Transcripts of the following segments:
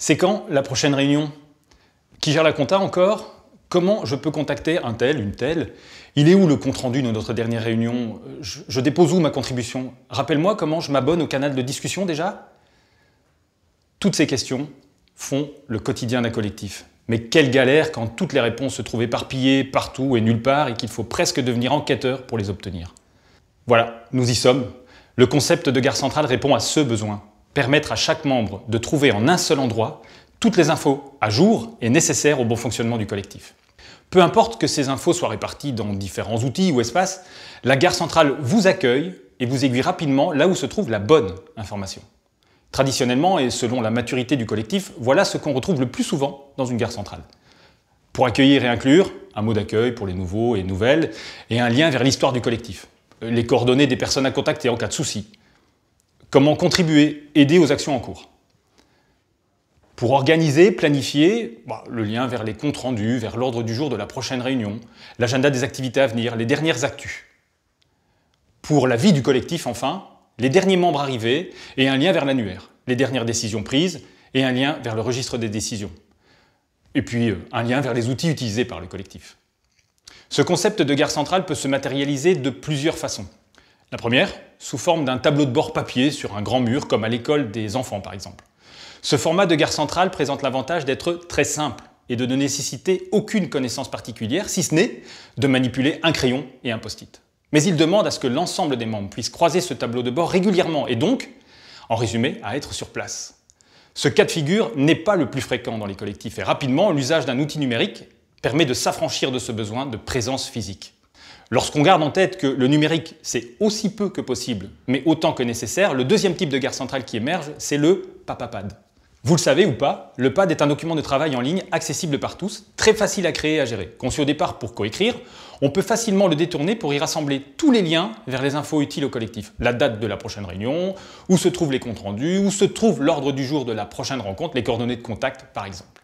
C'est quand la prochaine réunion? Qui gère la compta encore? Comment je peux contacter un tel, une telle? Il est où le compte-rendu de notre dernière réunion? Je, dépose où ma contribution? Rappelle-moi comment je m'abonne au canal de discussion déjà? Toutes ces questions font le quotidien d'un collectif. Mais quelle galère quand toutes les réponses se trouvent éparpillées partout et nulle part et qu'il faut presque devenir enquêteur pour les obtenir. Voilà, nous y sommes. Le concept de gare centrale répond à ce besoin permettre à chaque membre de trouver en un seul endroit toutes les infos à jour et nécessaires au bon fonctionnement du collectif. Peu importe que ces infos soient réparties dans différents outils ou espaces, la gare centrale vous accueille et vous aiguille rapidement là où se trouve la bonne information. Traditionnellement, et selon la maturité du collectif, voilà ce qu'on retrouve le plus souvent dans une gare centrale. Pour accueillir et inclure, un mot d'accueil pour les nouveaux et nouvelles, et un lien vers l'histoire du collectif. Les coordonnées des personnes à contacter en cas de souci, Comment contribuer, aider aux actions en cours Pour organiser, planifier, bah, le lien vers les comptes rendus, vers l'ordre du jour de la prochaine réunion, l'agenda des activités à venir, les dernières actus. Pour la vie du collectif, enfin, les derniers membres arrivés et un lien vers l'annuaire, les dernières décisions prises et un lien vers le registre des décisions. Et puis euh, un lien vers les outils utilisés par le collectif. Ce concept de gare centrale peut se matérialiser de plusieurs façons. La première, sous forme d'un tableau de bord papier sur un grand mur, comme à l'école des enfants par exemple. Ce format de gare centrale présente l'avantage d'être très simple et de ne nécessiter aucune connaissance particulière, si ce n'est de manipuler un crayon et un post-it. Mais il demande à ce que l'ensemble des membres puissent croiser ce tableau de bord régulièrement et donc, en résumé, à être sur place. Ce cas de figure n'est pas le plus fréquent dans les collectifs et rapidement, l'usage d'un outil numérique permet de s'affranchir de ce besoin de présence physique. Lorsqu'on garde en tête que le numérique, c'est aussi peu que possible, mais autant que nécessaire, le deuxième type de gare centrale qui émerge, c'est le papapad. Vous le savez ou pas, le PAD est un document de travail en ligne accessible par tous, très facile à créer et à gérer. Conçu au départ pour coécrire, on peut facilement le détourner pour y rassembler tous les liens vers les infos utiles au collectif. La date de la prochaine réunion, où se trouvent les comptes rendus, où se trouve l'ordre du jour de la prochaine rencontre, les coordonnées de contact par exemple.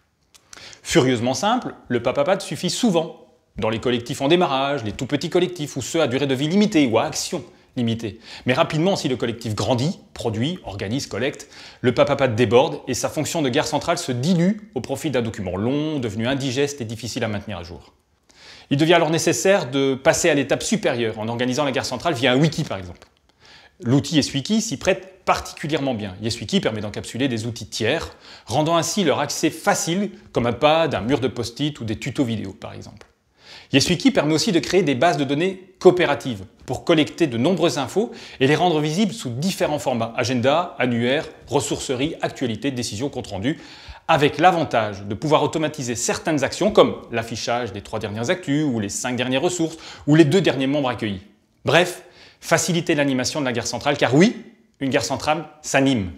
Furieusement simple, le papapad suffit souvent dans les collectifs en démarrage, les tout petits collectifs ou ceux à durée de vie limitée ou à action limitée. Mais rapidement, si le collectif grandit, produit, organise, collecte, le papapad déborde et sa fonction de gare centrale se dilue au profit d'un document long, devenu indigeste et difficile à maintenir à jour. Il devient alors nécessaire de passer à l'étape supérieure en organisant la gare centrale via un wiki par exemple. L'outil YesWiki s'y prête particulièrement bien. YesWiki permet d'encapsuler des outils tiers, rendant ainsi leur accès facile, comme un pad, un mur de post-it ou des tutos vidéo par exemple. YesWiki permet aussi de créer des bases de données coopératives pour collecter de nombreuses infos et les rendre visibles sous différents formats, agenda, annuaire, ressourcerie, actualité, décision, compte rendu, avec l'avantage de pouvoir automatiser certaines actions comme l'affichage des trois dernières actus ou les cinq dernières ressources ou les deux derniers membres accueillis. Bref, faciliter l'animation de la guerre centrale car oui, une guerre centrale s'anime.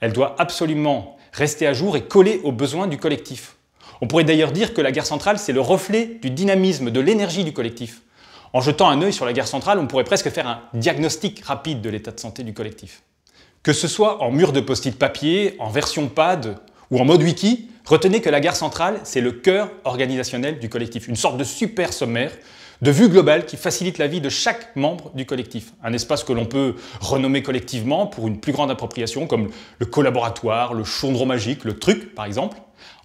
Elle doit absolument rester à jour et coller aux besoins du collectif. On pourrait d'ailleurs dire que la guerre centrale, c'est le reflet du dynamisme, de l'énergie du collectif. En jetant un œil sur la guerre centrale, on pourrait presque faire un diagnostic rapide de l'état de santé du collectif. Que ce soit en mur de post-it papier, en version pad ou en mode wiki, retenez que la guerre centrale, c'est le cœur organisationnel du collectif, une sorte de super sommaire de vue globale qui facilite la vie de chaque membre du collectif. Un espace que l'on peut renommer collectivement pour une plus grande appropriation, comme le collaboratoire, le chaudron magique, le truc par exemple.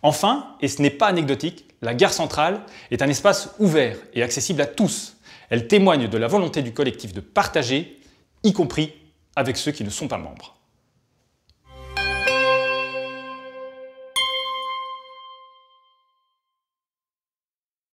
Enfin, et ce n'est pas anecdotique, la gare centrale est un espace ouvert et accessible à tous. Elle témoigne de la volonté du collectif de partager, y compris avec ceux qui ne sont pas membres.